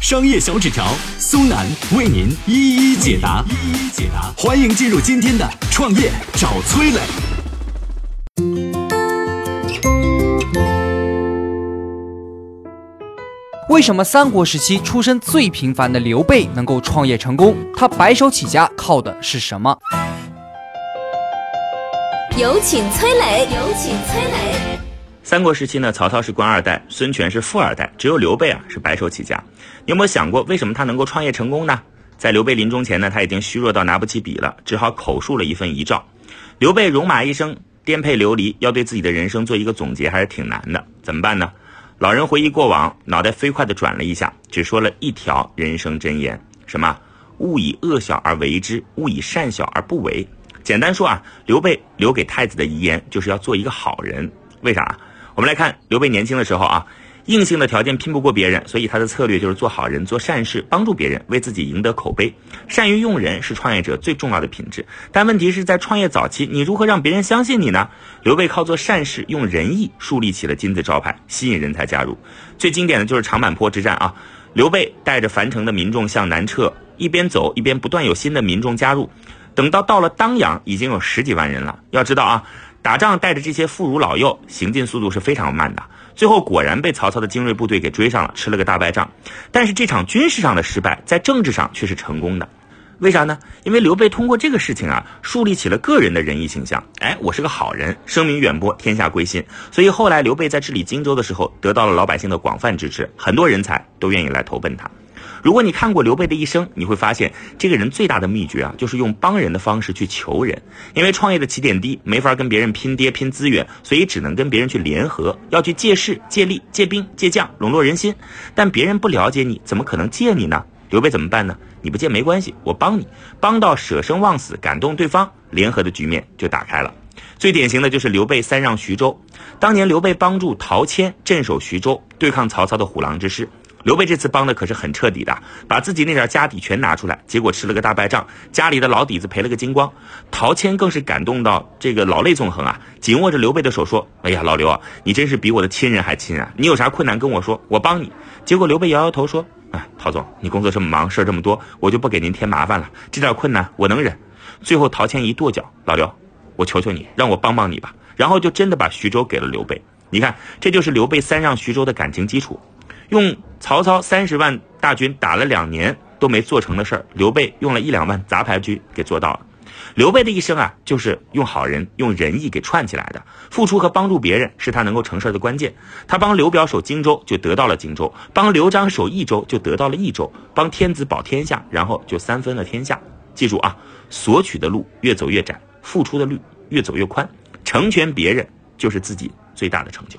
商业小纸条苏南为您一一解答，一一解答。欢迎进入今天的创业找崔磊。为什么三国时期出身最平凡的刘备能够创业成功？他白手起家靠的是什么？有请崔磊，有请崔磊。三国时期呢，曹操是官二代，孙权是富二代，只有刘备啊是白手起家。你有没有想过，为什么他能够创业成功呢？在刘备临终前呢，他已经虚弱到拿不起笔了，只好口述了一份遗诏。刘备戎马一生，颠沛流离，要对自己的人生做一个总结，还是挺难的。怎么办呢？老人回忆过往，脑袋飞快地转了一下，只说了一条人生箴言：什么？勿以恶小而为之，勿以善小而不为。简单说啊，刘备留给太子的遗言就是要做一个好人。为啥？我们来看刘备年轻的时候啊，硬性的条件拼不过别人，所以他的策略就是做好人、做善事，帮助别人，为自己赢得口碑。善于用人是创业者最重要的品质。但问题是在创业早期，你如何让别人相信你呢？刘备靠做善事、用仁义树立起了金字招牌，吸引人才加入。最经典的就是长坂坡之战啊，刘备带着樊城的民众向南撤，一边走一边不断有新的民众加入。等到到了当阳，已经有十几万人了。要知道啊，打仗带着这些妇孺老幼，行进速度是非常慢的。最后果然被曹操的精锐部队给追上了，吃了个大败仗。但是这场军事上的失败，在政治上却是成功的。为啥呢？因为刘备通过这个事情啊，树立起了个人的仁义形象。哎，我是个好人，声名远播，天下归心。所以后来刘备在治理荆州的时候，得到了老百姓的广泛支持，很多人才都愿意来投奔他。如果你看过刘备的一生，你会发现这个人最大的秘诀啊，就是用帮人的方式去求人。因为创业的起点低，没法跟别人拼爹拼资源，所以只能跟别人去联合，要去借势、借力、借兵、借将，笼络人心。但别人不了解你，怎么可能借你呢？刘备怎么办呢？你不借没关系，我帮你，帮到舍生忘死，感动对方，联合的局面就打开了。最典型的就是刘备三让徐州。当年刘备帮助陶谦镇守徐州，对抗曹操的虎狼之师。刘备这次帮的可是很彻底的，把自己那点家底全拿出来，结果吃了个大败仗，家里的老底子赔了个精光。陶谦更是感动到这个老泪纵横啊，紧握着刘备的手说：“哎呀，老刘啊，你真是比我的亲人还亲啊！你有啥困难跟我说，我帮你。”结果刘备摇摇头说：“哎，陶总，你工作这么忙，事儿这么多，我就不给您添麻烦了。这点困难我能忍。”最后陶谦一跺脚：“老刘，我求求你，让我帮帮你吧。”然后就真的把徐州给了刘备。你看，这就是刘备三让徐州的感情基础。用曹操三十万大军打了两年都没做成的事儿，刘备用了一两万杂牌军给做到了。刘备的一生啊，就是用好人、用仁义给串起来的。付出和帮助别人是他能够成事的关键。他帮刘表守荆州，就得到了荆州；帮刘璋守益州，就得到了益州；帮天子保天下，然后就三分了天下。记住啊，索取的路越走越窄，付出的路越走越宽。成全别人就是自己最大的成就。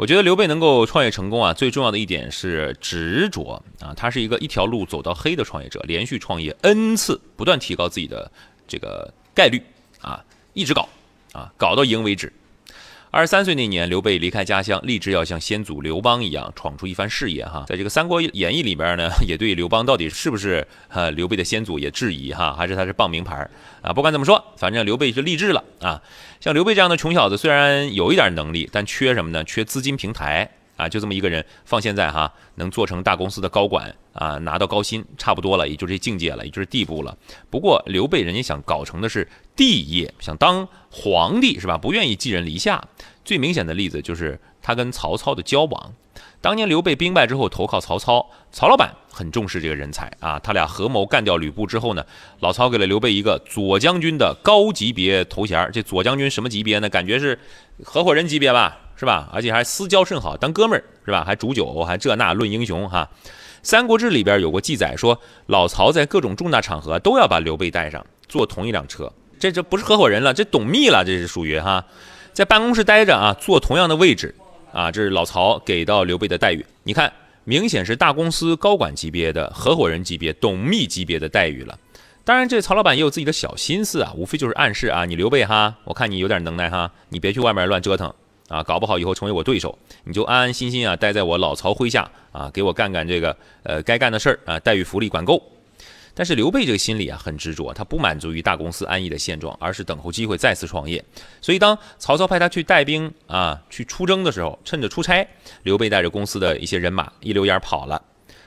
我觉得刘备能够创业成功啊，最重要的一点是执着啊，他是一个一条路走到黑的创业者，连续创业 n 次，不断提高自己的这个概率啊，一直搞啊，搞到赢为止。二十三岁那年，刘备离开家乡，立志要像先祖刘邦一样闯出一番事业哈。在这个《三国演义》里边呢，也对刘邦到底是不是呃刘备的先祖也质疑哈，还是他是傍名牌啊？不管怎么说，反正刘备是励志了啊。像刘备这样的穷小子，虽然有一点能力，但缺什么呢？缺资金平台啊。就这么一个人，放现在哈，能做成大公司的高管啊，拿到高薪，差不多了，也就这境界了，也就是地步了。不过刘备人家想搞成的是帝业，想当皇帝是吧？不愿意寄人篱下。最明显的例子就是他跟曹操的交往。当年刘备兵败之后投靠曹操，曹老板很重视这个人才啊，他俩合谋干掉吕布之后呢，老曹给了刘备一个左将军的高级别头衔。这左将军什么级别呢？感觉是合伙人级别吧，是吧？而且还私交甚好，当哥们儿是吧？还煮酒，还这那论英雄哈。《三国志》里边有过记载，说老曹在各种重大场合都要把刘备带上，坐同一辆车。这这不是合伙人了，这董秘了，这是属于哈，在办公室待着啊，坐同样的位置。啊，这是老曹给到刘备的待遇。你看，明显是大公司高管级别的合伙人级别、董秘级别的待遇了。当然，这曹老板也有自己的小心思啊，无非就是暗示啊，你刘备哈，我看你有点能耐哈，你别去外面乱折腾啊，搞不好以后成为我对手，你就安安心心啊，待在我老曹麾下啊，给我干干这个呃该干的事儿啊，待遇福利管够。但是刘备这个心里啊很执着，他不满足于大公司安逸的现状，而是等候机会再次创业。所以当曹操派他去带兵啊去出征的时候，趁着出差，刘备带着公司的一些人马一溜烟跑了。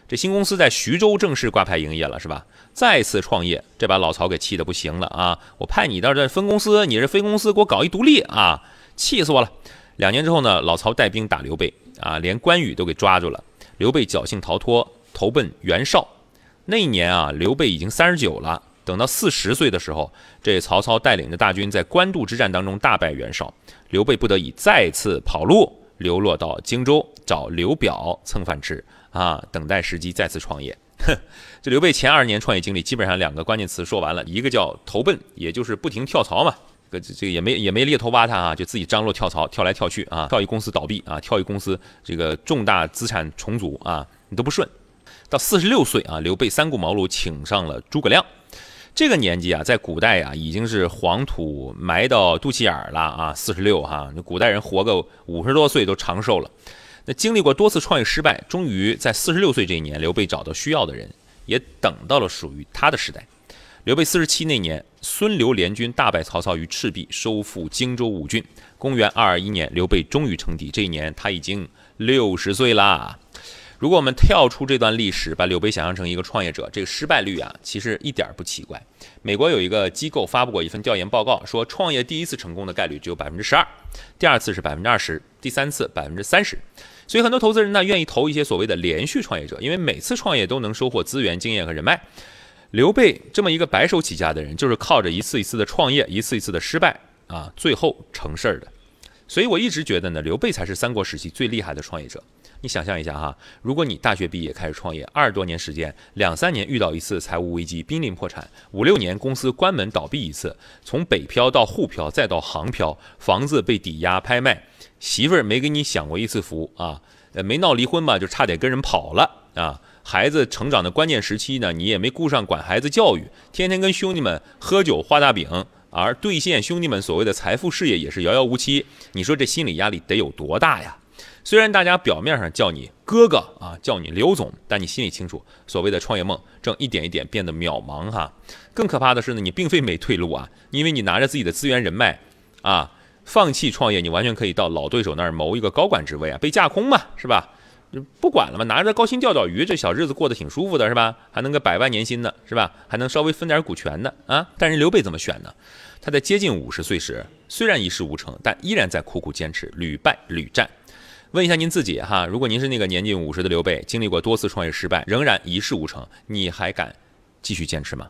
这新公司在徐州正式挂牌营业了，是吧？再次创业，这把老曹给气得不行了啊！我派你到这分公司，你是分公司，给我搞一独立啊！气死我了！两年之后呢，老曹带兵打刘备啊，连关羽都给抓住了。刘备侥幸逃脱，投奔袁绍。那一年啊，刘备已经三十九了。等到四十岁的时候，这曹操带领着大军在官渡之战当中大败袁绍，刘备不得已再次跑路，流落到荆州找刘表蹭饭吃啊，等待时机再次创业。这刘备前二年创业经历，基本上两个关键词说完了，一个叫投奔，也就是不停跳槽嘛，这这个也没也没猎头挖他啊，就自己张罗跳槽，跳来跳去啊，跳一公司倒闭啊，跳一公司这个重大资产重组啊，你都不顺。到四十六岁啊，刘备三顾茅庐请上了诸葛亮。这个年纪啊，在古代啊，已经是黄土埋到肚脐眼儿了啊。四十六哈，那古代人活个五十多岁都长寿了。那经历过多次创业失败，终于在四十六岁这一年，刘备找到需要的人，也等到了属于他的时代。刘备四十七那年，孙刘联军大败曹操于赤壁，收复荆州五郡。公元二二一年，刘备终于称帝。这一年他已经六十岁啦。如果我们跳出这段历史，把刘备想象成一个创业者，这个失败率啊，其实一点不奇怪。美国有一个机构发布过一份调研报告，说创业第一次成功的概率只有百分之十二，第二次是百分之二十，第三次百分之三十。所以很多投资人呢，愿意投一些所谓的连续创业者，因为每次创业都能收获资源、经验和人脉。刘备这么一个白手起家的人，就是靠着一次一次的创业，一次一次的失败啊，最后成事儿的。所以我一直觉得呢，刘备才是三国时期最厉害的创业者。你想象一下哈，如果你大学毕业开始创业，二十多年时间，两三年遇到一次财务危机，濒临破产，五六年公司关门倒闭一次，从北漂到沪漂再到杭漂，房子被抵押拍卖，媳妇儿没给你享过一次福啊，呃，没闹离婚吧，就差点跟人跑了啊，孩子成长的关键时期呢，你也没顾上管孩子教育，天天跟兄弟们喝酒画大饼，而兑现兄弟们所谓的财富事业也是遥遥无期，你说这心理压力得有多大呀？虽然大家表面上叫你哥哥啊，叫你刘总，但你心里清楚，所谓的创业梦正一点一点变得渺茫哈。更可怕的是呢，你并非没退路啊，因为你拿着自己的资源人脉啊，放弃创业，你完全可以到老对手那儿谋一个高管职位啊，被架空嘛，是吧？不管了嘛，拿着高薪钓钓鱼，这小日子过得挺舒服的，是吧？还能个百万年薪呢，是吧？还能稍微分点股权呢啊！但是刘备怎么选呢？他在接近五十岁时，虽然一事无成，但依然在苦苦坚持，屡败屡战。问一下您自己哈，如果您是那个年近五十的刘备，经历过多次创业失败，仍然一事无成，你还敢继续坚持吗？